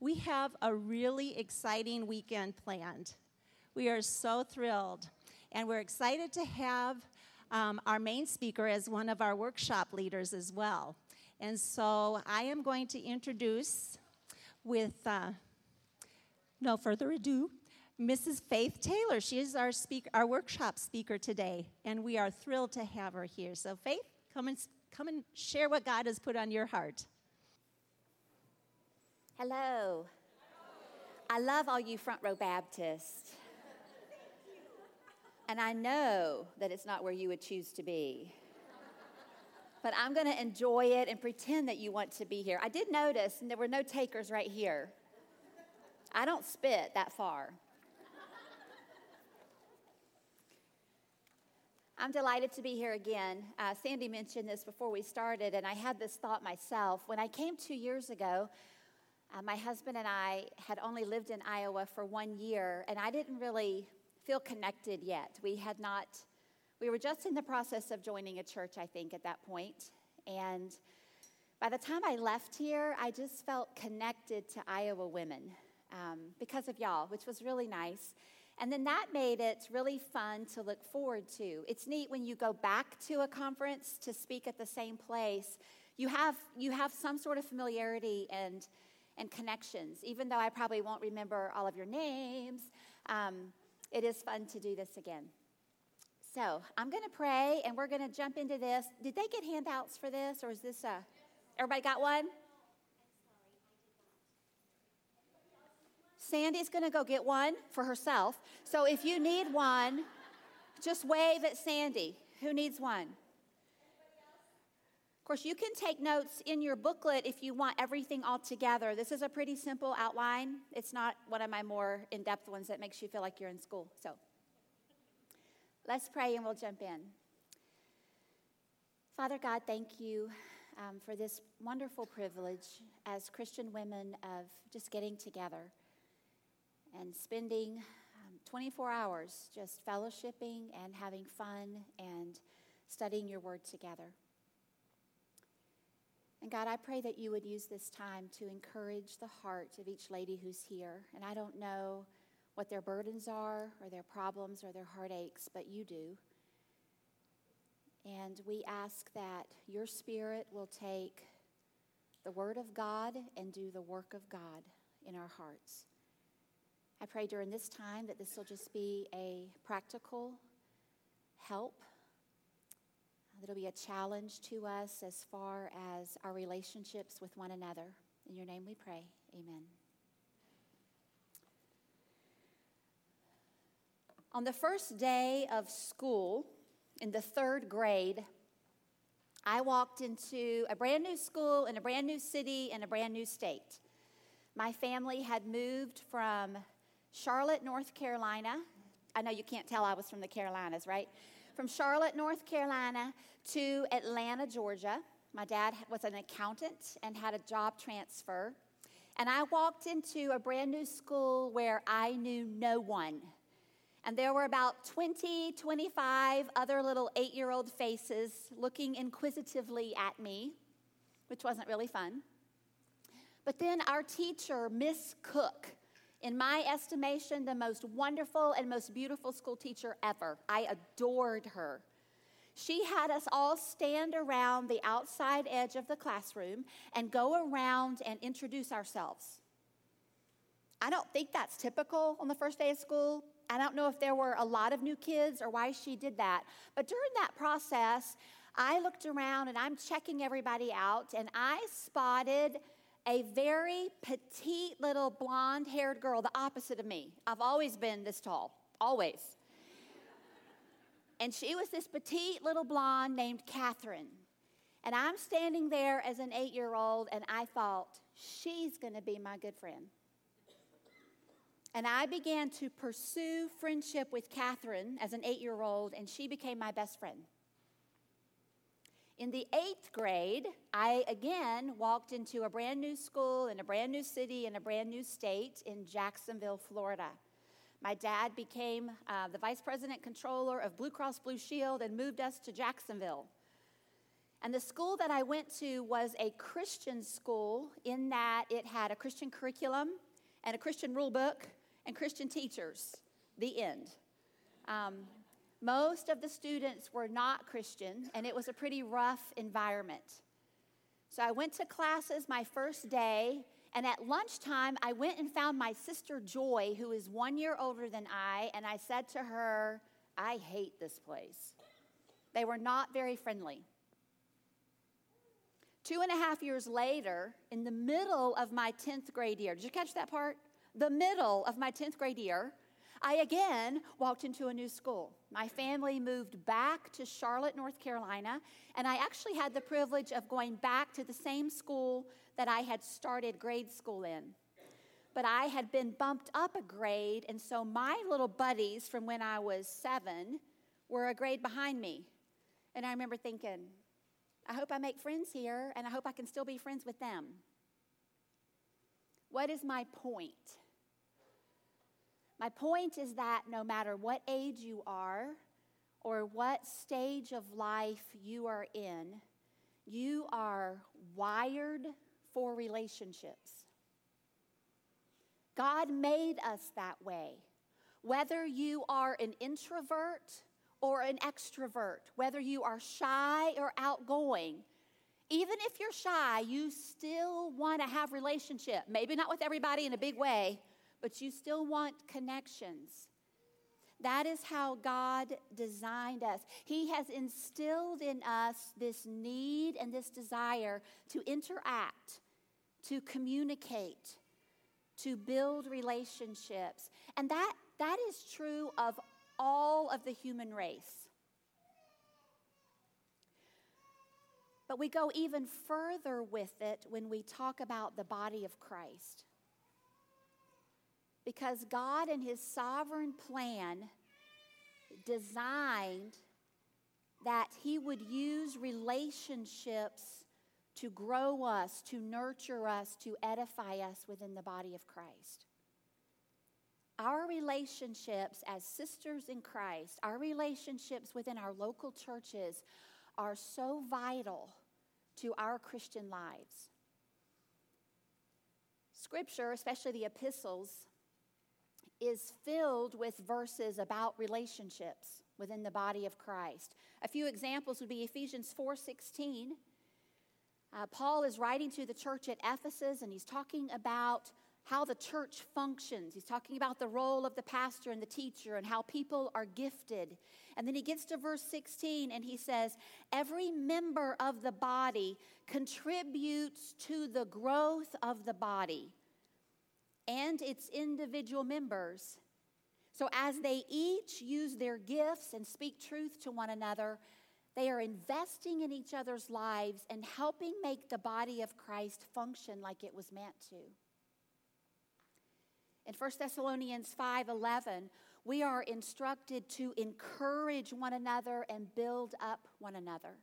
we have a really exciting weekend planned. We are so thrilled, and we're excited to have um, our main speaker as one of our workshop leaders as well. And so I am going to introduce, with uh, no further ado, Mrs. Faith Taylor. She is our speaker, our workshop speaker today, and we are thrilled to have her here. So, Faith, come and come and share what God has put on your heart. Hello. I love all you front row Baptists. And I know that it's not where you would choose to be. But I'm going to enjoy it and pretend that you want to be here. I did notice, and there were no takers right here. I don't spit that far. I'm delighted to be here again. Uh, Sandy mentioned this before we started, and I had this thought myself. When I came two years ago, uh, my husband and I had only lived in Iowa for one year, and I didn't really feel connected yet. We had not, we were just in the process of joining a church, I think, at that point. And by the time I left here, I just felt connected to Iowa women um, because of y'all, which was really nice. And then that made it really fun to look forward to. It's neat when you go back to a conference to speak at the same place. You have, you have some sort of familiarity and and connections. Even though I probably won't remember all of your names, um, it is fun to do this again. So I'm going to pray and we're going to jump into this. Did they get handouts for this or is this a. Everybody got one? Sandy's going to go get one for herself. So if you need one, just wave at Sandy. Who needs one? Course, you can take notes in your booklet if you want everything all together. This is a pretty simple outline. It's not one of my more in depth ones that makes you feel like you're in school. So let's pray and we'll jump in. Father God, thank you um, for this wonderful privilege as Christian women of just getting together and spending um, 24 hours just fellowshipping and having fun and studying your word together. And God, I pray that you would use this time to encourage the heart of each lady who's here. And I don't know what their burdens are, or their problems, or their heartaches, but you do. And we ask that your spirit will take the word of God and do the work of God in our hearts. I pray during this time that this will just be a practical help It'll be a challenge to us as far as our relationships with one another. In your name we pray. Amen. On the first day of school, in the third grade, I walked into a brand new school in a brand new city in a brand new state. My family had moved from Charlotte, North Carolina. I know you can't tell I was from the Carolinas, right? From Charlotte, North Carolina to Atlanta, Georgia. My dad was an accountant and had a job transfer. And I walked into a brand new school where I knew no one. And there were about 20, 25 other little eight year old faces looking inquisitively at me, which wasn't really fun. But then our teacher, Miss Cook, in my estimation, the most wonderful and most beautiful school teacher ever. I adored her. She had us all stand around the outside edge of the classroom and go around and introduce ourselves. I don't think that's typical on the first day of school. I don't know if there were a lot of new kids or why she did that. But during that process, I looked around and I'm checking everybody out, and I spotted a very petite little blonde haired girl, the opposite of me. I've always been this tall, always. And she was this petite little blonde named Catherine. And I'm standing there as an eight year old, and I thought, she's going to be my good friend. And I began to pursue friendship with Catherine as an eight year old, and she became my best friend. In the eighth grade, I again walked into a brand new school in a brand new city in a brand new state in Jacksonville, Florida. My dad became uh, the vice president controller of Blue Cross Blue Shield and moved us to Jacksonville. And the school that I went to was a Christian school in that it had a Christian curriculum and a Christian rule book and Christian teachers. The end. Um, most of the students were not Christian, and it was a pretty rough environment. So I went to classes my first day, and at lunchtime, I went and found my sister Joy, who is one year older than I, and I said to her, I hate this place. They were not very friendly. Two and a half years later, in the middle of my 10th grade year, did you catch that part? The middle of my 10th grade year, I again walked into a new school. My family moved back to Charlotte, North Carolina, and I actually had the privilege of going back to the same school that I had started grade school in. But I had been bumped up a grade, and so my little buddies from when I was seven were a grade behind me. And I remember thinking, I hope I make friends here, and I hope I can still be friends with them. What is my point? My point is that no matter what age you are or what stage of life you are in, you are wired for relationships. God made us that way. Whether you are an introvert or an extrovert, whether you are shy or outgoing, even if you're shy, you still want to have relationship. Maybe not with everybody in a big way, but you still want connections. That is how God designed us. He has instilled in us this need and this desire to interact, to communicate, to build relationships. And that, that is true of all of the human race. But we go even further with it when we talk about the body of Christ. Because God, in His sovereign plan, designed that He would use relationships to grow us, to nurture us, to edify us within the body of Christ. Our relationships as sisters in Christ, our relationships within our local churches are so vital to our Christian lives. Scripture, especially the epistles, is filled with verses about relationships within the body of Christ. A few examples would be Ephesians 4:16. Uh, Paul is writing to the church at Ephesus and he's talking about how the church functions. He's talking about the role of the pastor and the teacher and how people are gifted. And then he gets to verse 16 and he says, Every member of the body contributes to the growth of the body and its individual members. So, as they each use their gifts and speak truth to one another, they are investing in each other's lives and helping make the body of Christ function like it was meant to. In 1 Thessalonians 5:11, we are instructed to encourage one another and build up one another.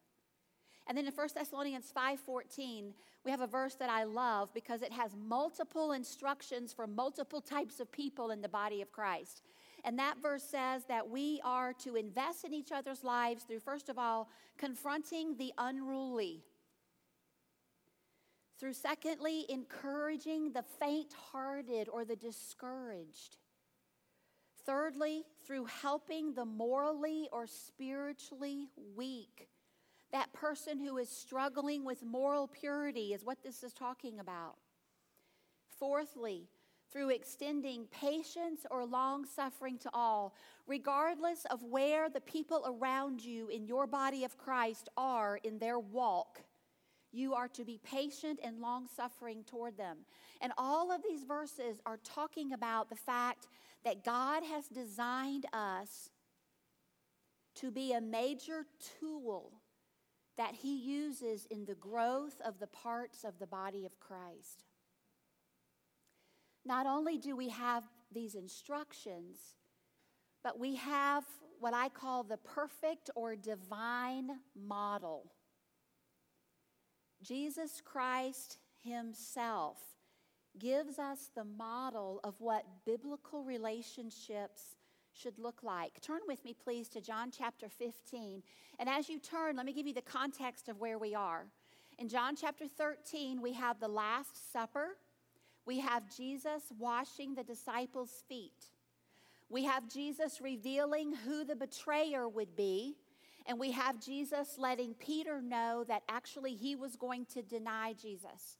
And then in 1 Thessalonians 5:14, we have a verse that I love because it has multiple instructions for multiple types of people in the body of Christ. And that verse says that we are to invest in each other's lives through first of all confronting the unruly. Through secondly encouraging the faint-hearted or the discouraged. Thirdly, through helping the morally or spiritually weak that person who is struggling with moral purity is what this is talking about. Fourthly, through extending patience or long suffering to all, regardless of where the people around you in your body of Christ are in their walk. You are to be patient and long suffering toward them. And all of these verses are talking about the fact that God has designed us to be a major tool that he uses in the growth of the parts of the body of Christ. Not only do we have these instructions, but we have what I call the perfect or divine model. Jesus Christ Himself gives us the model of what biblical relationships should look like. Turn with me, please, to John chapter 15. And as you turn, let me give you the context of where we are. In John chapter 13, we have the Last Supper. We have Jesus washing the disciples' feet. We have Jesus revealing who the betrayer would be. And we have Jesus letting Peter know that actually he was going to deny Jesus.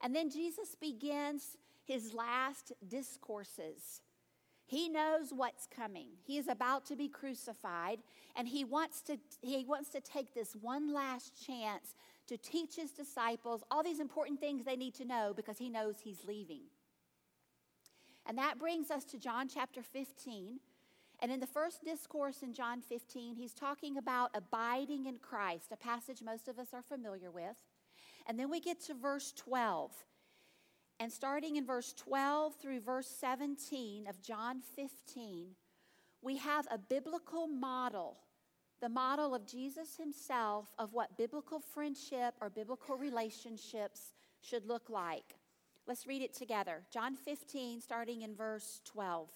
And then Jesus begins his last discourses. He knows what's coming. He is about to be crucified, and he wants to, he wants to take this one last chance to teach his disciples all these important things they need to know because he knows he's leaving. And that brings us to John chapter 15. And in the first discourse in John 15, he's talking about abiding in Christ, a passage most of us are familiar with. And then we get to verse 12. And starting in verse 12 through verse 17 of John 15, we have a biblical model, the model of Jesus himself of what biblical friendship or biblical relationships should look like. Let's read it together. John 15, starting in verse 12.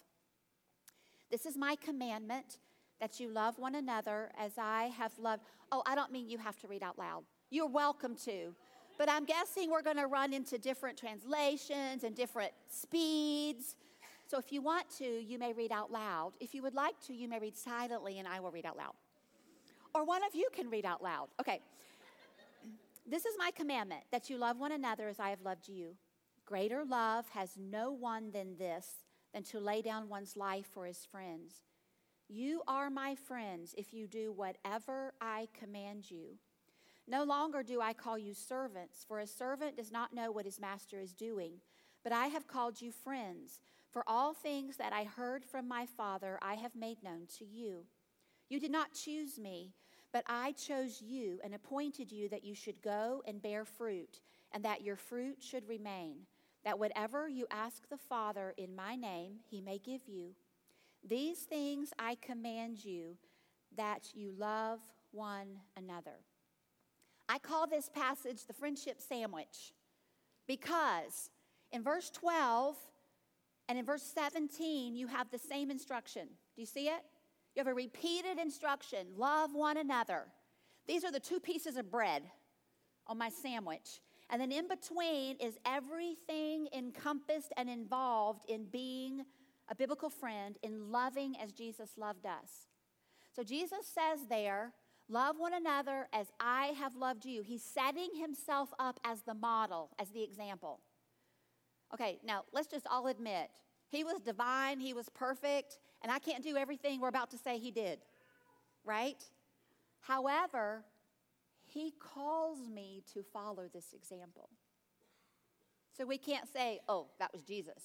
This is my commandment that you love one another as I have loved. Oh, I don't mean you have to read out loud. You're welcome to. But I'm guessing we're going to run into different translations and different speeds. So if you want to, you may read out loud. If you would like to, you may read silently and I will read out loud. Or one of you can read out loud. Okay. This is my commandment that you love one another as I have loved you. Greater love has no one than this, than to lay down one's life for his friends. You are my friends if you do whatever I command you. No longer do I call you servants, for a servant does not know what his master is doing. But I have called you friends, for all things that I heard from my Father I have made known to you. You did not choose me, but I chose you and appointed you that you should go and bear fruit, and that your fruit should remain, that whatever you ask the Father in my name, he may give you. These things I command you, that you love one another. I call this passage the friendship sandwich because in verse 12 and in verse 17, you have the same instruction. Do you see it? You have a repeated instruction love one another. These are the two pieces of bread on my sandwich. And then in between is everything encompassed and involved in being a biblical friend, in loving as Jesus loved us. So Jesus says there, Love one another as I have loved you. He's setting himself up as the model, as the example. Okay, now let's just all admit he was divine, he was perfect, and I can't do everything we're about to say he did, right? However, he calls me to follow this example. So we can't say, oh, that was Jesus.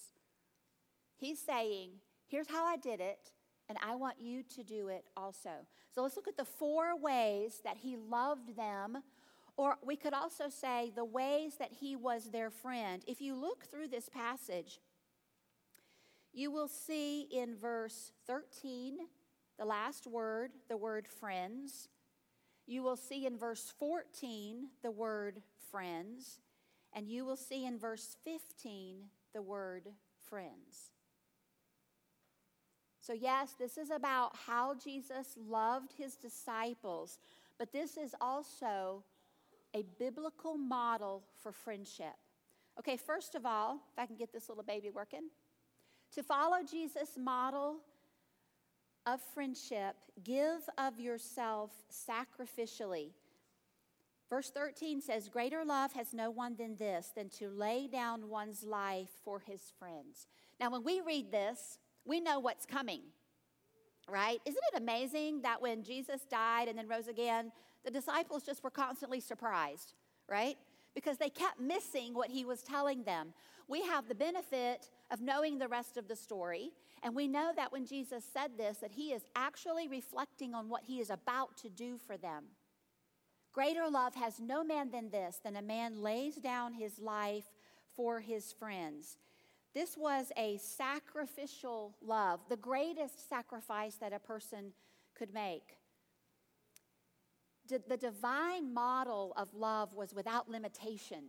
He's saying, here's how I did it and I want you to do it also. So let's look at the four ways that he loved them, or we could also say the ways that he was their friend. If you look through this passage, you will see in verse 13, the last word, the word friends. You will see in verse 14 the word friends. And you will see in verse 15 the word friends. So, yes, this is about how Jesus loved his disciples, but this is also a biblical model for friendship. Okay, first of all, if I can get this little baby working, to follow Jesus' model of friendship, give of yourself sacrificially. Verse 13 says, Greater love has no one than this, than to lay down one's life for his friends. Now, when we read this, we know what's coming, right? Isn't it amazing that when Jesus died and then rose again, the disciples just were constantly surprised, right? Because they kept missing what he was telling them. We have the benefit of knowing the rest of the story, and we know that when Jesus said this, that he is actually reflecting on what he is about to do for them. Greater love has no man than this, than a man lays down his life for his friends. This was a sacrificial love, the greatest sacrifice that a person could make. The divine model of love was without limitation.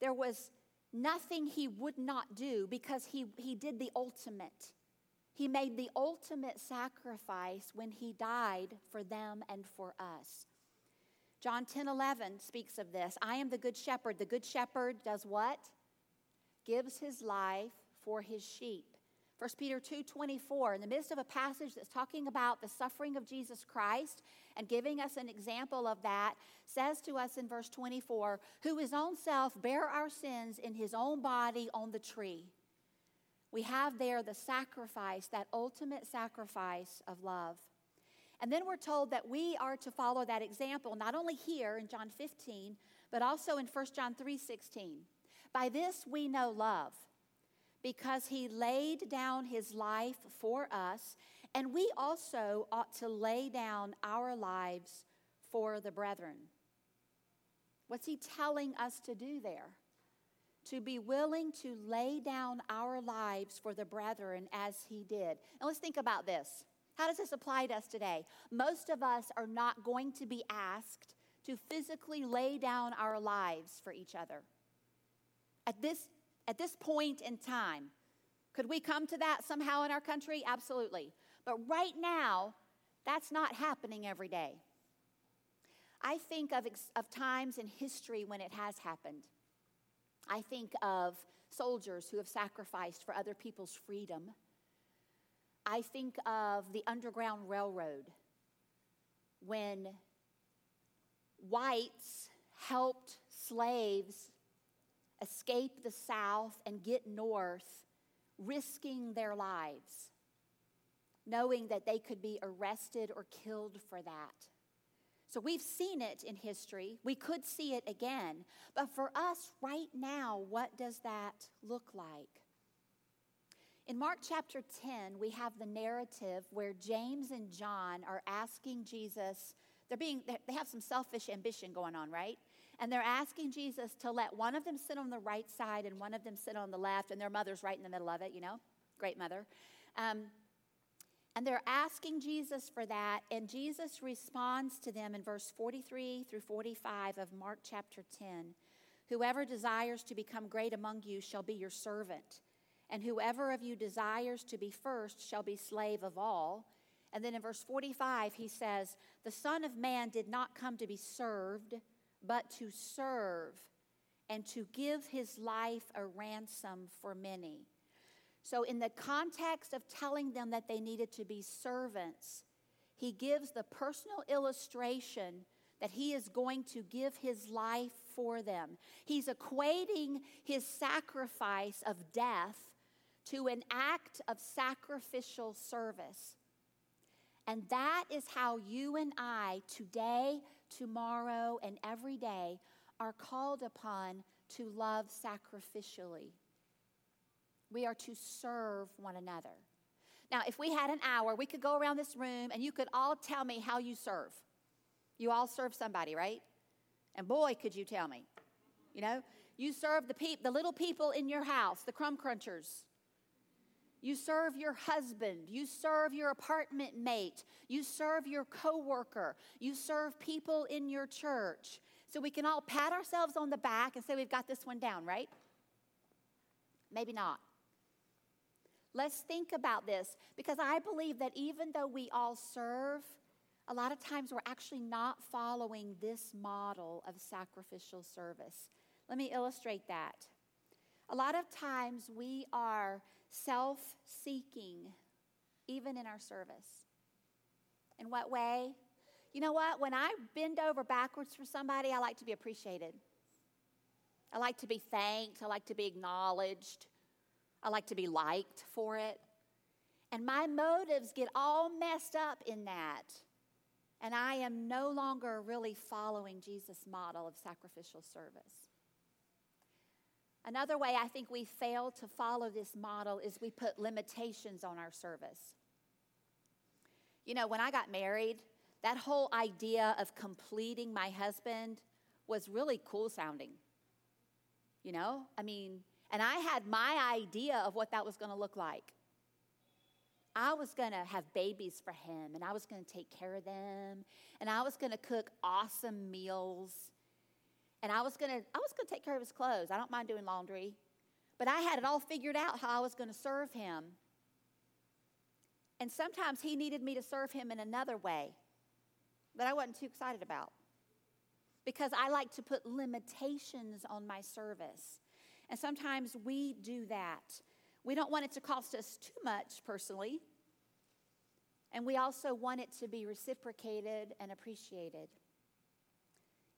There was nothing he would not do because he, he did the ultimate. He made the ultimate sacrifice when he died for them and for us. John 10 11 speaks of this. I am the good shepherd. The good shepherd does what? Gives his life for his sheep. 1 Peter 2:24 in the midst of a passage that's talking about the suffering of Jesus Christ and giving us an example of that says to us in verse 24 who his own self bare our sins in his own body on the tree. We have there the sacrifice, that ultimate sacrifice of love. And then we're told that we are to follow that example not only here in John 15, but also in 1 John 3:16. By this we know love because he laid down his life for us, and we also ought to lay down our lives for the brethren. What's he telling us to do there? To be willing to lay down our lives for the brethren as he did. And let's think about this. How does this apply to us today? Most of us are not going to be asked to physically lay down our lives for each other. At this at this point in time. Could we come to that somehow in our country? Absolutely. But right now, that's not happening every day. I think of, of times in history when it has happened. I think of soldiers who have sacrificed for other people's freedom. I think of the Underground Railroad when whites helped slaves escape the South and get north, risking their lives, knowing that they could be arrested or killed for that. So we've seen it in history. We could see it again. But for us right now, what does that look like? In Mark chapter 10, we have the narrative where James and John are asking Jesus, they're being, they have some selfish ambition going on, right? And they're asking Jesus to let one of them sit on the right side and one of them sit on the left, and their mother's right in the middle of it, you know? Great mother. Um, and they're asking Jesus for that, and Jesus responds to them in verse 43 through 45 of Mark chapter 10. Whoever desires to become great among you shall be your servant, and whoever of you desires to be first shall be slave of all. And then in verse 45, he says, The Son of Man did not come to be served but to serve and to give his life a ransom for many. So, in the context of telling them that they needed to be servants, he gives the personal illustration that he is going to give his life for them. He's equating his sacrifice of death to an act of sacrificial service. And that is how you and I today tomorrow, and every day are called upon to love sacrificially. We are to serve one another. Now, if we had an hour, we could go around this room and you could all tell me how you serve. You all serve somebody, right? And boy, could you tell me. You know, you serve the, peop- the little people in your house, the crumb crunchers. You serve your husband. You serve your apartment mate. You serve your coworker. You serve people in your church. So we can all pat ourselves on the back and say we've got this one down, right? Maybe not. Let's think about this because I believe that even though we all serve, a lot of times we're actually not following this model of sacrificial service. Let me illustrate that. A lot of times we are self seeking, even in our service. In what way? You know what? When I bend over backwards for somebody, I like to be appreciated. I like to be thanked. I like to be acknowledged. I like to be liked for it. And my motives get all messed up in that. And I am no longer really following Jesus' model of sacrificial service. Another way I think we fail to follow this model is we put limitations on our service. You know, when I got married, that whole idea of completing my husband was really cool sounding. You know, I mean, and I had my idea of what that was going to look like. I was going to have babies for him, and I was going to take care of them, and I was going to cook awesome meals and I was gonna I was gonna take care of his clothes. I don't mind doing laundry, but I had it all figured out how I was gonna serve him. And sometimes he needed me to serve him in another way that I wasn't too excited about because I like to put limitations on my service. And sometimes we do that. We don't want it to cost us too much personally. And we also want it to be reciprocated and appreciated.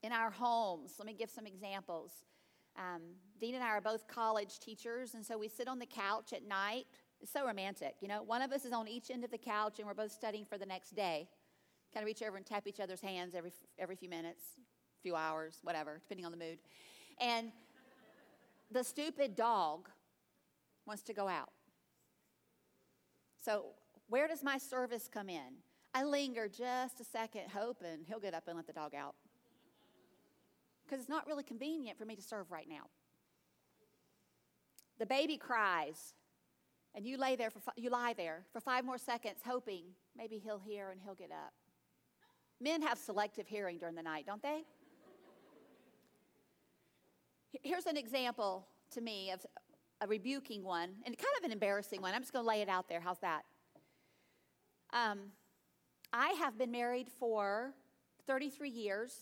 In our homes, let me give some examples. Um, Dean and I are both college teachers, and so we sit on the couch at night. It's so romantic, you know. One of us is on each end of the couch, and we're both studying for the next day. Kind of reach over and tap each other's hands every every few minutes, few hours, whatever, depending on the mood. And the stupid dog wants to go out. So, where does my service come in? I linger just a second, hoping he'll get up and let the dog out because it's not really convenient for me to serve right now. The baby cries, and you lay there for you lie there for five more seconds, hoping maybe he'll hear and he'll get up. Men have selective hearing during the night, don't they? Here's an example to me of a rebuking one and kind of an embarrassing one. I'm just going to lay it out there. How's that? Um, I have been married for 33 years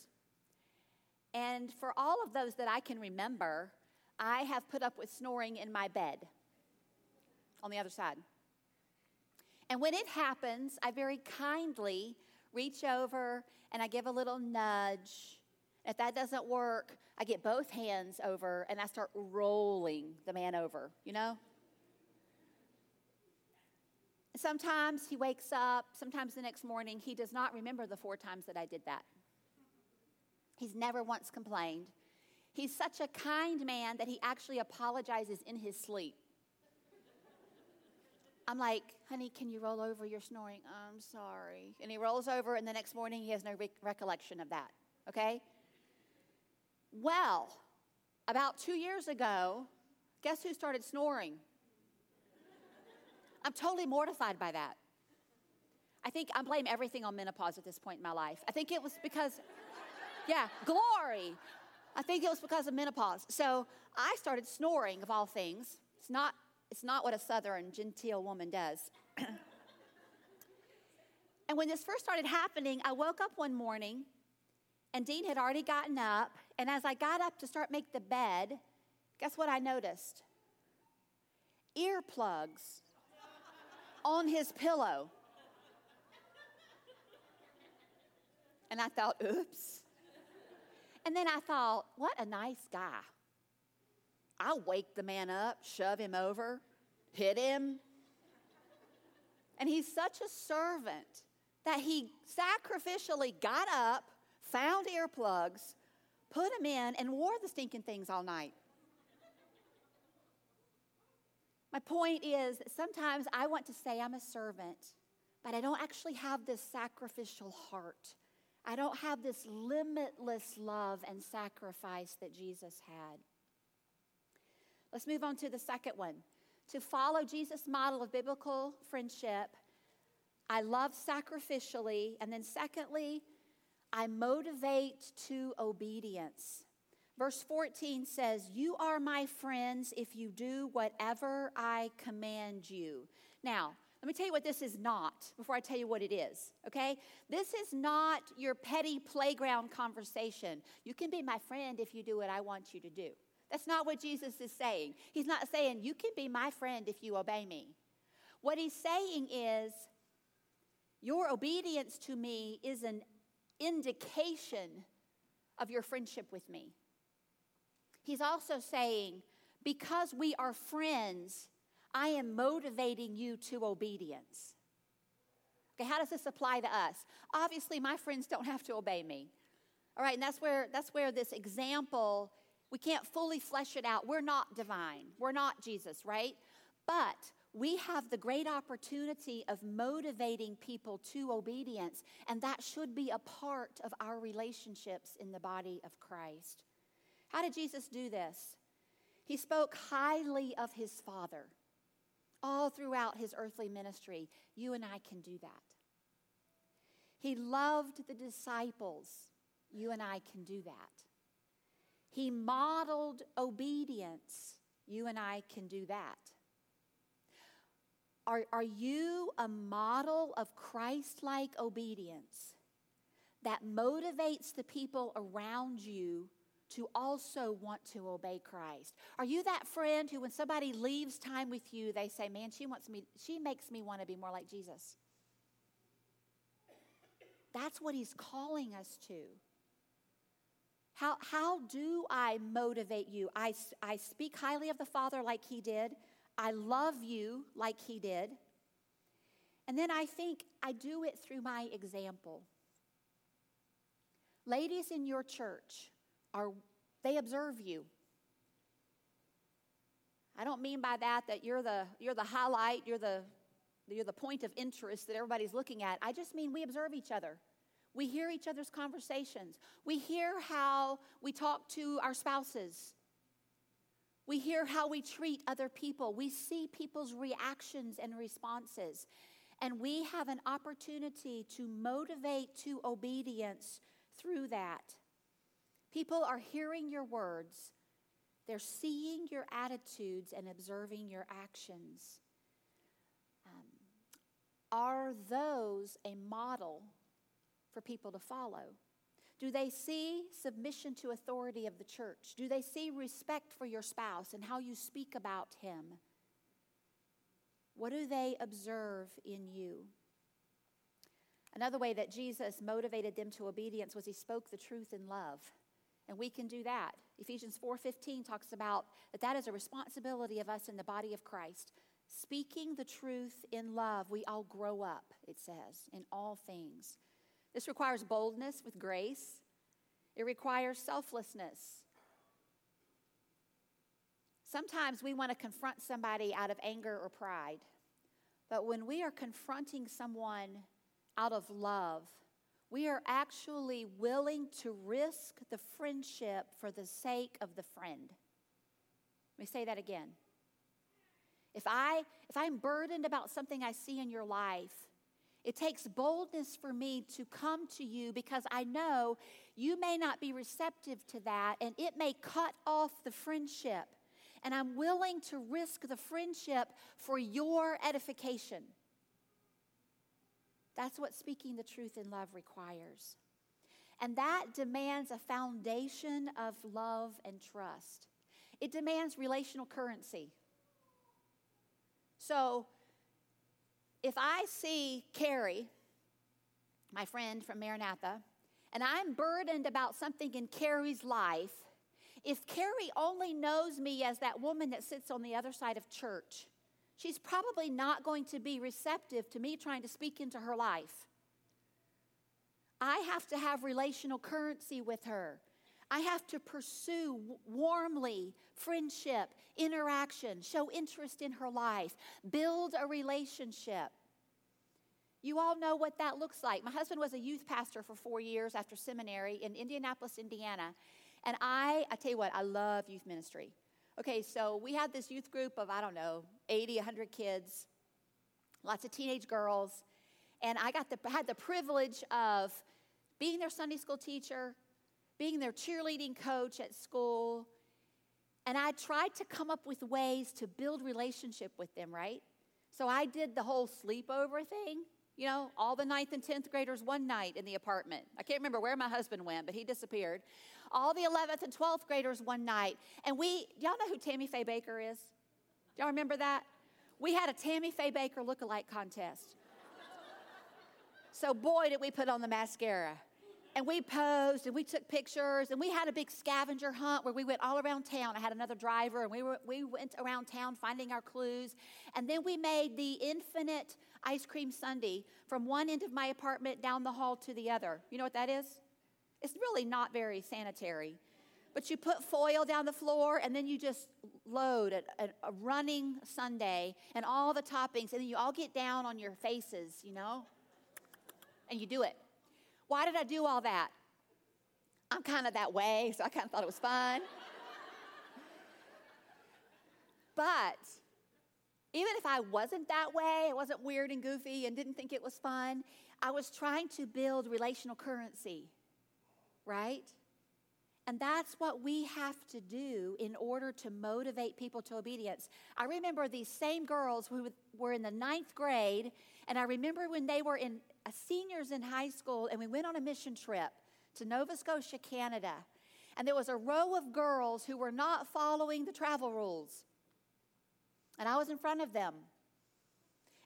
and for all of those that I can remember, I have put up with snoring in my bed on the other side. And when it happens, I very kindly reach over and I give a little nudge. If that doesn't work, I get both hands over and I start rolling the man over, you know? Sometimes he wakes up, sometimes the next morning, he does not remember the four times that I did that. He's never once complained. He's such a kind man that he actually apologizes in his sleep. I'm like, honey, can you roll over? You're snoring. I'm sorry. And he rolls over, and the next morning he has no re- recollection of that. Okay? Well, about two years ago, guess who started snoring? I'm totally mortified by that. I think I blame everything on menopause at this point in my life. I think it was because yeah, glory. I think it was because of menopause. So I started snoring of all things. It's not, it's not what a southern genteel woman does. and when this first started happening, I woke up one morning and Dean had already gotten up. And as I got up to start make the bed, guess what I noticed? Earplugs on his pillow. And I thought, oops. And then I thought, what a nice guy. I'll wake the man up, shove him over, hit him. And he's such a servant that he sacrificially got up, found earplugs, put them in, and wore the stinking things all night. My point is that sometimes I want to say I'm a servant, but I don't actually have this sacrificial heart. I don't have this limitless love and sacrifice that Jesus had. Let's move on to the second one. To follow Jesus' model of biblical friendship, I love sacrificially. And then, secondly, I motivate to obedience. Verse 14 says, You are my friends if you do whatever I command you. Now, let me tell you what this is not before I tell you what it is, okay? This is not your petty playground conversation. You can be my friend if you do what I want you to do. That's not what Jesus is saying. He's not saying, You can be my friend if you obey me. What he's saying is, Your obedience to me is an indication of your friendship with me. He's also saying, Because we are friends, I am motivating you to obedience. Okay, how does this apply to us? Obviously, my friends don't have to obey me. All right, and that's where that's where this example we can't fully flesh it out. We're not divine. We're not Jesus, right? But we have the great opportunity of motivating people to obedience, and that should be a part of our relationships in the body of Christ. How did Jesus do this? He spoke highly of his Father all throughout his earthly ministry. You and I can do that. He loved the disciples. You and I can do that. He modeled obedience. You and I can do that. Are, are you a model of Christ like obedience that motivates the people around you to also want to obey Christ? Are you that friend who, when somebody leaves time with you, they say, Man, she wants me, she makes me want to be more like Jesus? That's what he's calling us to. How, how do I motivate you? I, I speak highly of the Father like he did. I love you like he did. And then I think I do it through my example. Ladies in your church are they observe you. I don't mean by that that you're the you're the highlight, you're the you're the point of interest that everybody's looking at. I just mean we observe each other. We hear each other's conversations. We hear how we talk to our spouses. We hear how we treat other people. We see people's reactions and responses. And we have an opportunity to motivate to obedience through that. People are hearing your words, they're seeing your attitudes and observing your actions. Um, are those a model for people to follow? Do they see submission to authority of the church? Do they see respect for your spouse and how you speak about him? What do they observe in you? Another way that Jesus motivated them to obedience was he spoke the truth in love. And we can do that. Ephesians 4:15 talks about that that is a responsibility of us in the body of Christ. Speaking the truth in love, we all grow up, it says, in all things. This requires boldness with grace, it requires selflessness. Sometimes we want to confront somebody out of anger or pride, but when we are confronting someone out of love, we are actually willing to risk the friendship for the sake of the friend. Let me say that again. If I if I'm burdened about something I see in your life it takes boldness for me to come to you because I know you may not be receptive to that and it may cut off the friendship. And I'm willing to risk the friendship for your edification. That's what speaking the truth in love requires. And that demands a foundation of love and trust. It demands relational currency. So, if I see Carrie, my friend from Maranatha, and I'm burdened about something in Carrie's life, if Carrie only knows me as that woman that sits on the other side of church, she's probably not going to be receptive to me trying to speak into her life. I have to have relational currency with her. I have to pursue warmly friendship, interaction, show interest in her life, build a relationship. You all know what that looks like. My husband was a youth pastor for four years after seminary in Indianapolis, Indiana. And I, I tell you what, I love youth ministry. Okay, so we had this youth group of, I don't know, 80, 100 kids, lots of teenage girls. And I got the, had the privilege of being their Sunday school teacher, being their cheerleading coach at school. And I tried to come up with ways to build relationship with them, right? So I did the whole sleepover thing. You know, all the ninth and 10th graders one night in the apartment. I can't remember where my husband went, but he disappeared. All the 11th and 12th graders one night. And we, y'all know who Tammy Faye Bakker is? Y'all remember that? We had a Tammy Faye Bakker look-alike contest. so, boy, did we put on the mascara and we posed and we took pictures and we had a big scavenger hunt where we went all around town. I had another driver and we, were, we went around town finding our clues. And then we made the infinite ice cream sundae from one end of my apartment down the hall to the other. You know what that is? It's really not very sanitary. But you put foil down the floor and then you just load a, a, a running sundae and all the toppings and then you all get down on your faces, you know? And you do it. Why did I do all that? I'm kind of that way, so I kind of thought it was fun. but even if I wasn't that way, I wasn't weird and goofy and didn't think it was fun, I was trying to build relational currency, right? And that's what we have to do in order to motivate people to obedience. I remember these same girls who were in the ninth grade, and I remember when they were in uh, seniors in high school, and we went on a mission trip to Nova Scotia, Canada. And there was a row of girls who were not following the travel rules. And I was in front of them.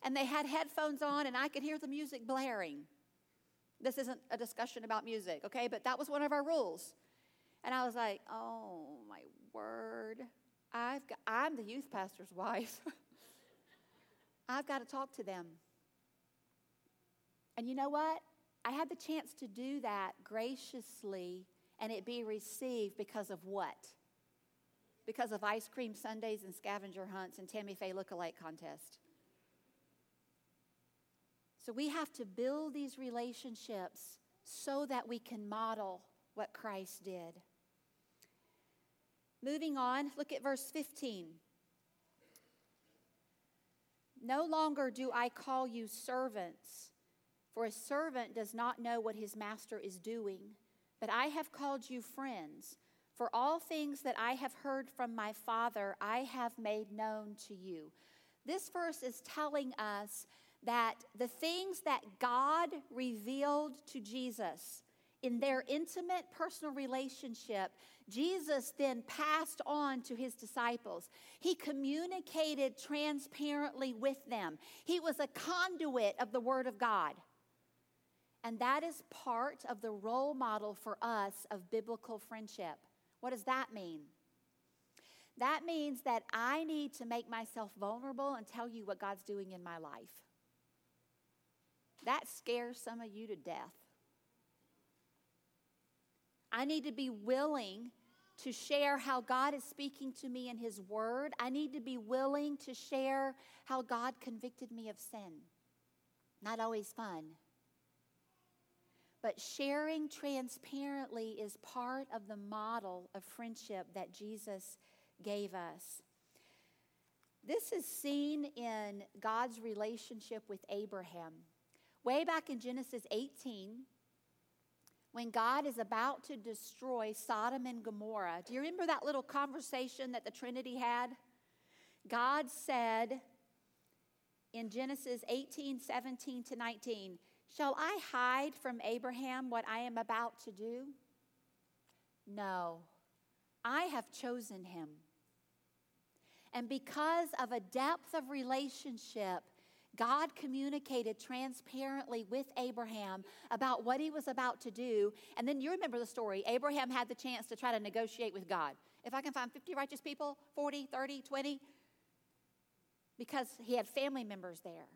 And they had headphones on, and I could hear the music blaring. This isn't a discussion about music, okay? But that was one of our rules. And I was like, oh my word. I've got, I'm the youth pastor's wife. I've got to talk to them. And you know what? I had the chance to do that graciously and it be received because of what? Because of ice cream sundaes and scavenger hunts and Tammy Faye look-alike contest. So we have to build these relationships so that we can model what Christ did. Moving on, look at verse 15. No longer do I call you servants, for a servant does not know what his master is doing, but I have called you friends. For all things that I have heard from my Father, I have made known to you. This verse is telling us that the things that God revealed to Jesus in their intimate personal relationship, Jesus then passed on to his disciples. He communicated transparently with them, he was a conduit of the Word of God. And that is part of the role model for us of biblical friendship. What does that mean? That means that I need to make myself vulnerable and tell you what God's doing in my life. That scares some of you to death. I need to be willing to share how God is speaking to me in His Word. I need to be willing to share how God convicted me of sin. Not always fun. But sharing transparently is part of the model of friendship that Jesus gave us. This is seen in God's relationship with Abraham. Way back in Genesis 18, when God is about to destroy Sodom and Gomorrah, do you remember that little conversation that the Trinity had? God said in Genesis 18 17 to 19, Shall I hide from Abraham what I am about to do? No, I have chosen him. And because of a depth of relationship God communicated transparently with Abraham about what he was about to do. And then you remember the story. Abraham had the chance to try to negotiate with God. If I can find 50 righteous people, 40, 30, 20, because he had family members there.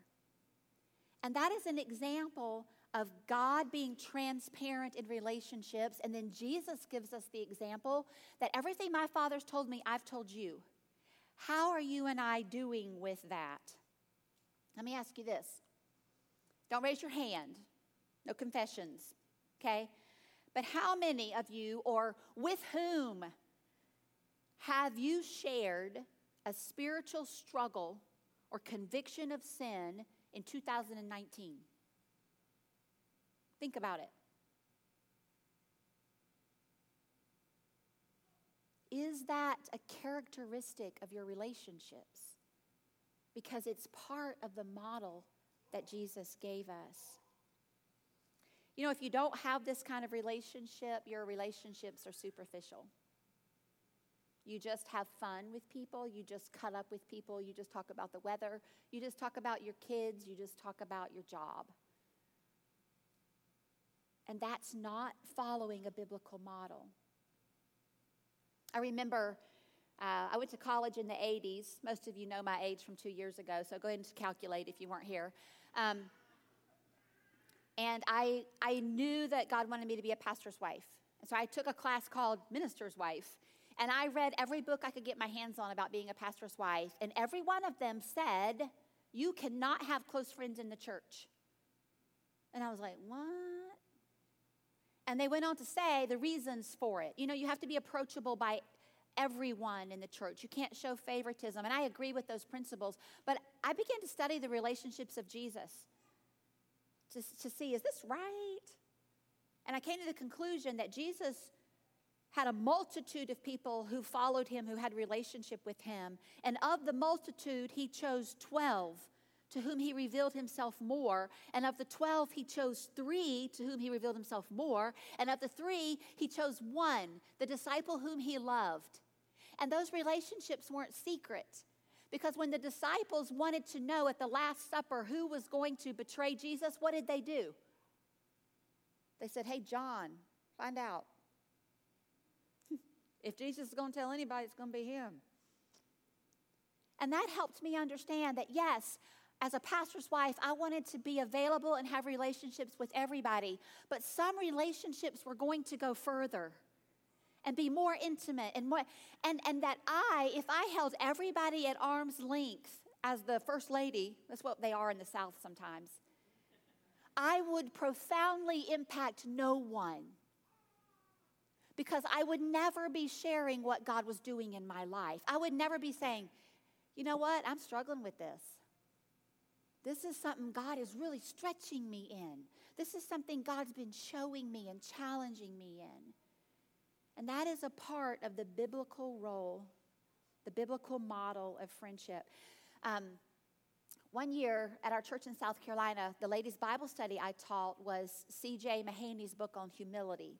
And that is an example of God being transparent in relationships. And then Jesus gives us the example that everything my Father's told me, I've told you. How are you and I doing with that? Let me ask you this. Don't raise your hand. No confessions, okay? But how many of you, or with whom, have you shared a spiritual struggle or conviction of sin in 2019? Think about it. Is that a characteristic of your relationships? Because it's part of the model that Jesus gave us. You know, if you don't have this kind of relationship, your relationships are superficial. You just have fun with people. You just cut up with people. You just talk about the weather. You just talk about your kids. You just talk about your job. And that's not following a biblical model. I remember uh, I went to college in the 80s. Most of you know my age from two years ago, so go ahead and calculate if you weren't here. Um, and I, I knew that God wanted me to be a pastor's wife. And so I took a class called Minister's Wife. And I read every book I could get my hands on about being a pastor's wife. And every one of them said, You cannot have close friends in the church. And I was like, What? And they went on to say the reasons for it. You know, you have to be approachable by everyone in the church. You can't show favoritism. And I agree with those principles. But I began to study the relationships of Jesus to, to see is this right? And I came to the conclusion that Jesus had a multitude of people who followed him, who had relationship with him. And of the multitude, he chose 12 to whom he revealed himself more. And of the 12, he chose three to whom he revealed himself more. And of the three, he chose one, the disciple whom he loved. And those relationships weren't secret. Because when the disciples wanted to know at the Last Supper who was going to betray Jesus, what did they do? They said, Hey, John, find out. if Jesus is going to tell anybody, it's going to be him. And that helped me understand that, yes, as a pastor's wife, I wanted to be available and have relationships with everybody, but some relationships were going to go further and be more intimate and more and and that I if I held everybody at arm's length as the first lady, that's what they are in the south sometimes. I would profoundly impact no one. Because I would never be sharing what God was doing in my life. I would never be saying, you know what, I'm struggling with this. This is something God is really stretching me in. This is something God's been showing me and challenging me in. And that is a part of the biblical role, the biblical model of friendship. Um, one year at our church in South Carolina, the ladies' Bible study I taught was C.J. Mahaney's book on humility.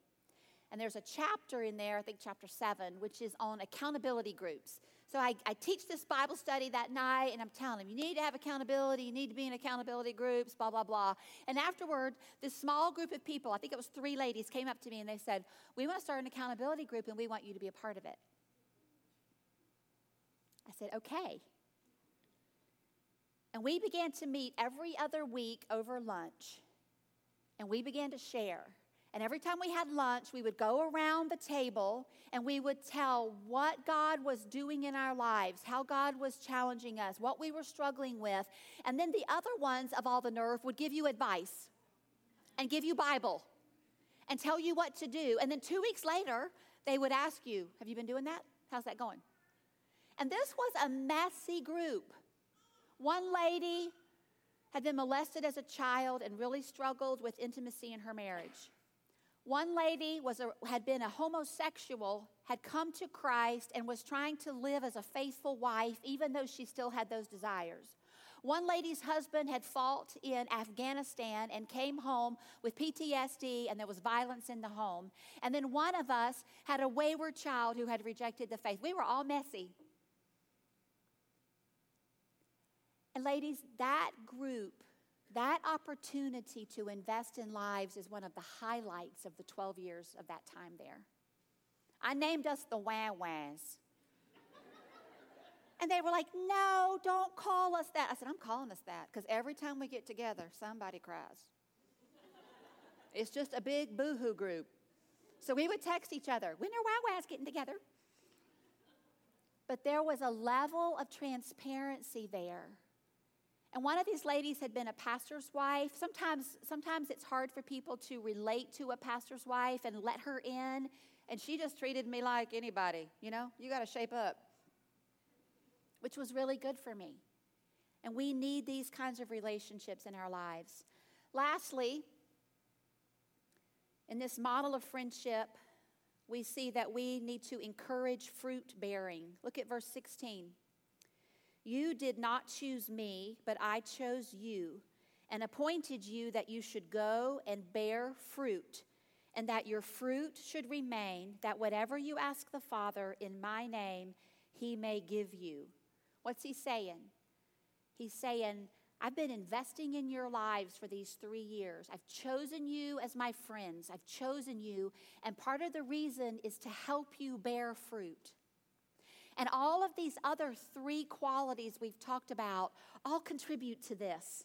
And there's a chapter in there, I think chapter seven, which is on accountability groups. So I, I, teach this Bible study that night, and I'm telling them, you need to have accountability, you need to be in accountability groups, blah, blah, blah. And afterward, this small group of people, I think it was three ladies, came up to me and they said, We want to start an accountability group and we want you to be a part of it. I said, Okay. And we began to meet every other week over lunch, and we began to share. And every time we had lunch, we would go around the table and we would tell what God was doing in our lives, how God was challenging us, what we were struggling with. And then the other ones of all the nerve would give you advice and give you Bible and tell you what to do. And then two weeks later, they would ask you, Have you been doing that? How's that going? And this was a messy group. One lady had been molested as a child and really struggled with intimacy in her marriage. One lady was a, had been a homosexual, had come to Christ, and was trying to live as a faithful wife, even though she still had those desires. One lady's husband had fought in Afghanistan and came home with PTSD, and there was violence in the home. And then one of us had a wayward child who had rejected the faith. We were all messy. And, ladies, that group that opportunity to invest in lives is one of the highlights of the 12 years of that time there. I named us the Wah Wahs. and they were like, no, don't call us that. I said, I'm calling us that because every time we get together, somebody cries. it's just a big boohoo group. So we would text each other, when are Wah Wahs getting together? But there was a level of transparency there and one of these ladies had been a pastor's wife. Sometimes, sometimes it's hard for people to relate to a pastor's wife and let her in. And she just treated me like anybody, you know, you got to shape up, which was really good for me. And we need these kinds of relationships in our lives. Lastly, in this model of friendship, we see that we need to encourage fruit bearing. Look at verse 16. You did not choose me, but I chose you and appointed you that you should go and bear fruit, and that your fruit should remain, that whatever you ask the Father in my name, he may give you. What's he saying? He's saying, I've been investing in your lives for these three years. I've chosen you as my friends. I've chosen you. And part of the reason is to help you bear fruit. And all of these other three qualities we've talked about all contribute to this,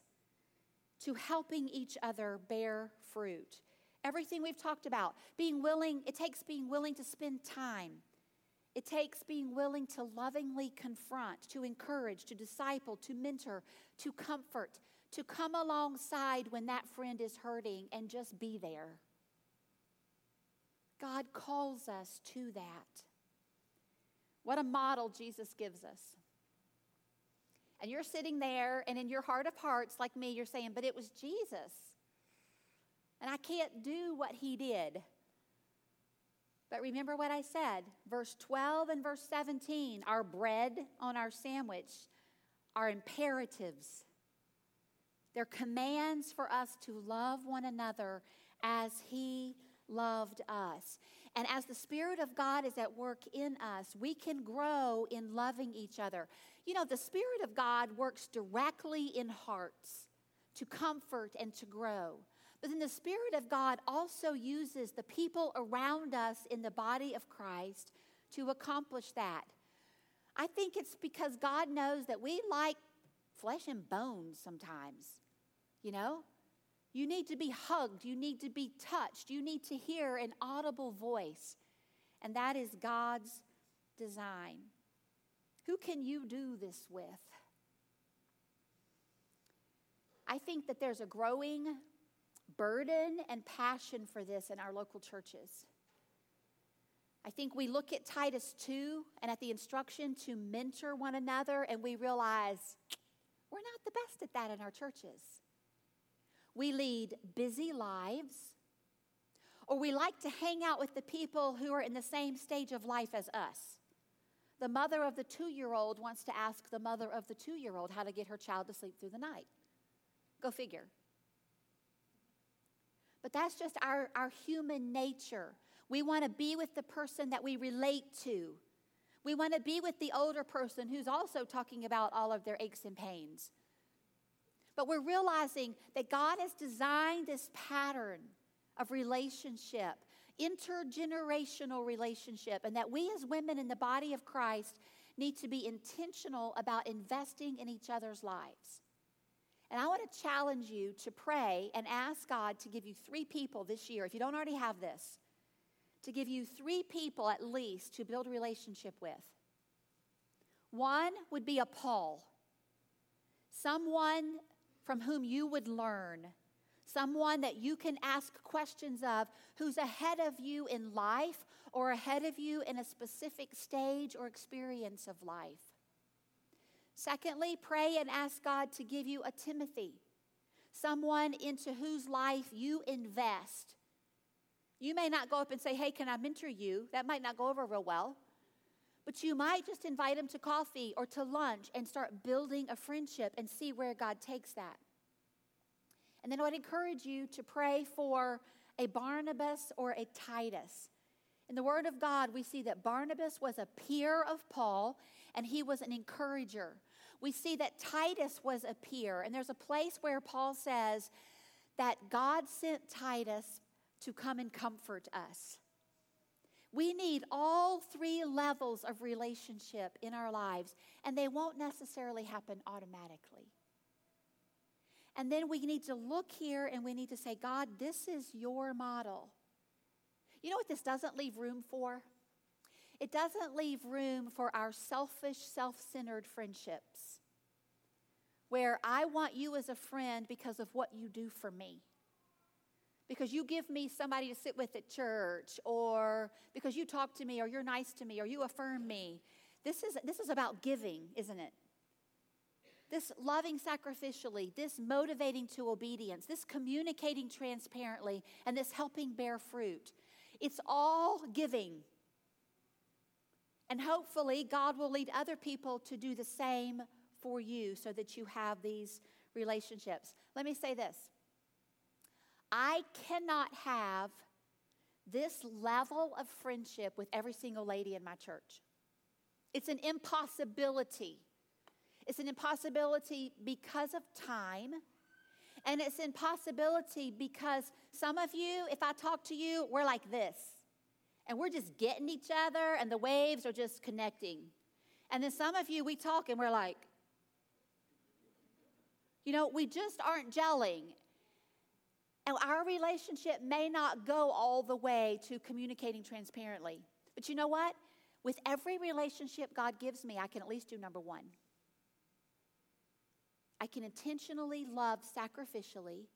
to helping each other bear fruit. Everything we've talked about, being willing, it takes being willing to spend time. It takes being willing to lovingly confront, to encourage, to disciple, to mentor, to comfort, to come alongside when that friend is hurting and just be there. God calls us to that. What a model Jesus gives us. And you're sitting there, and in your heart of hearts, like me, you're saying, But it was Jesus. And I can't do what he did. But remember what I said verse 12 and verse 17 our bread on our sandwich are imperatives. They're commands for us to love one another as He loved us. And as the Spirit of God is at work in us, we can grow in loving each other. You know, the Spirit of God works directly in hearts to comfort and to grow. But then the Spirit of God also uses the people around us in the body of Christ to accomplish that. I think it's because God knows that we like flesh and bones sometimes, you know? You need to be hugged. You need to be touched. You need to hear an audible voice. And that is God's design. Who can you do this with? I think that there's a growing burden and passion for this in our local churches. I think we look at Titus 2 and at the instruction to mentor one another, and we realize we're not the best at that in our churches. We lead busy lives, or we like to hang out with the people who are in the same stage of life as us. The mother of the two year old wants to ask the mother of the two year old how to get her child to sleep through the night. Go figure. But that's just our, our human nature. We want to be with the person that we relate to. We want to be with the older person who's also talking about all of their aches and pains. But we're realizing that God has designed this pattern of relationship, intergenerational relationship, and that we as women in the body of Christ need to be intentional about investing in each other's lives. And I want to challenge you to pray and ask God to give you three people this year, if you don't already have this, to give you three people at least to build a relationship with. One would be a Paul, someone from whom you would learn, someone that you can ask questions of who's ahead of you in life or ahead of you in a specific stage or experience of life. Secondly, pray and ask God to give you a Timothy, someone into whose life you invest. You may not go up and say, Hey, can I mentor you? That might not go over real well. But you might just invite him to coffee or to lunch and start building a friendship and see where God takes that. And then I would encourage you to pray for a Barnabas or a Titus. In the Word of God, we see that Barnabas was a peer of Paul and he was an encourager. We see that Titus was a peer, and there's a place where Paul says that God sent Titus to come and comfort us. We need all three levels of relationship in our lives, and they won't necessarily happen automatically. And then we need to look here and we need to say, God, this is your model. You know what this doesn't leave room for? It doesn't leave room for our selfish, self centered friendships where I want you as a friend because of what you do for me because you give me somebody to sit with at church or because you talk to me or you're nice to me or you affirm me. This is, this is about giving, isn't it? This loving sacrificially, this motivating to obedience, this communicating transparently, and this helping bear fruit. It's all giving. And hopefully, God will lead other people to do the same for you so that you have these relationships. Let me say this I cannot have this level of friendship with every single lady in my church. It's an impossibility. It's an impossibility because of time. And it's impossibility because some of you, if I talk to you, we're like this. And we're just getting each other, and the waves are just connecting. And then some of you, we talk and we're like, you know, we just aren't gelling. And our relationship may not go all the way to communicating transparently. But you know what? With every relationship God gives me, I can at least do number one. I can intentionally love sacrificially,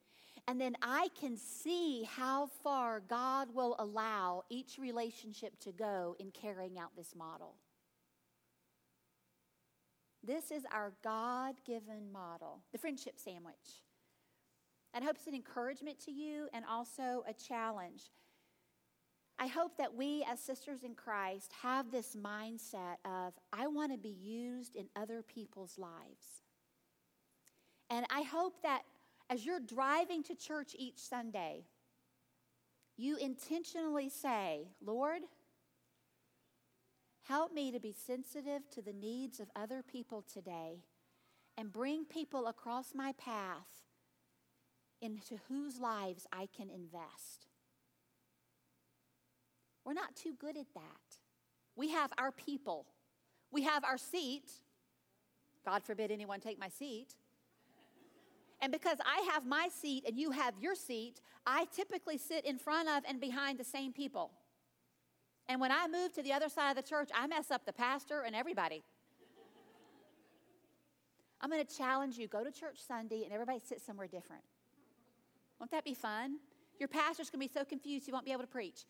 and then I can see how far God will allow each relationship to go in carrying out this model. This is our God given model, the friendship sandwich. I hope it's an encouragement to you and also a challenge. I hope that we, as sisters in Christ, have this mindset of, I want to be used in other people's lives. And I hope that as you're driving to church each Sunday, you intentionally say, Lord, help me to be sensitive to the needs of other people today and bring people across my path into whose lives I can invest. We're not too good at that. We have our people, we have our seat. God forbid anyone take my seat. And because I have my seat and you have your seat, I typically sit in front of and behind the same people. And when I move to the other side of the church, I mess up the pastor and everybody. I'm going to challenge you go to church Sunday and everybody sit somewhere different. Won't that be fun? Your pastor's to be so confused he won't be able to preach.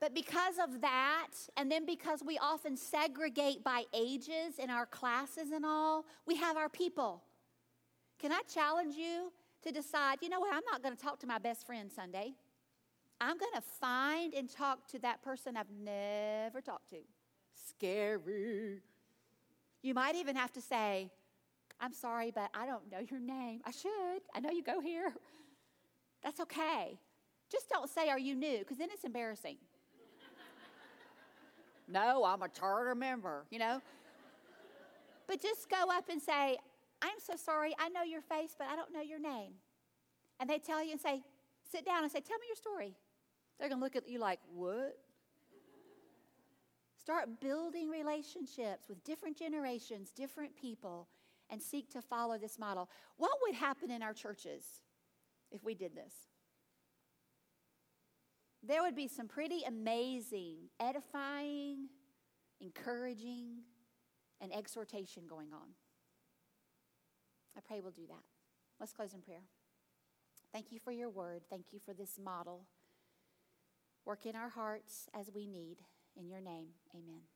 But because of that, and then because we often segregate by ages in our classes and all, we have our people. Can I challenge you to decide, you know what, I'm not going to talk to my best friend Sunday. I'm going to find and talk to that person I've never talked to. Scary. You might even have to say, I'm sorry, but I don't know your name. I should. I know you go here. That's okay. Just don't say, Are you new? Because then it's embarrassing. no, I'm a charter member, you know? But just go up and say, I'm so sorry. I know your face, but I don't know your name. And they tell you and say, Sit down and say, Tell me your story. They're going to look at you like, What? Start building relationships with different generations, different people, and seek to follow this model. What would happen in our churches if we did this? There would be some pretty amazing, edifying, encouraging, and exhortation going on. I pray we'll do that. Let's close in prayer. Thank you for your word. Thank you for this model. Work in our hearts as we need. In your name, amen.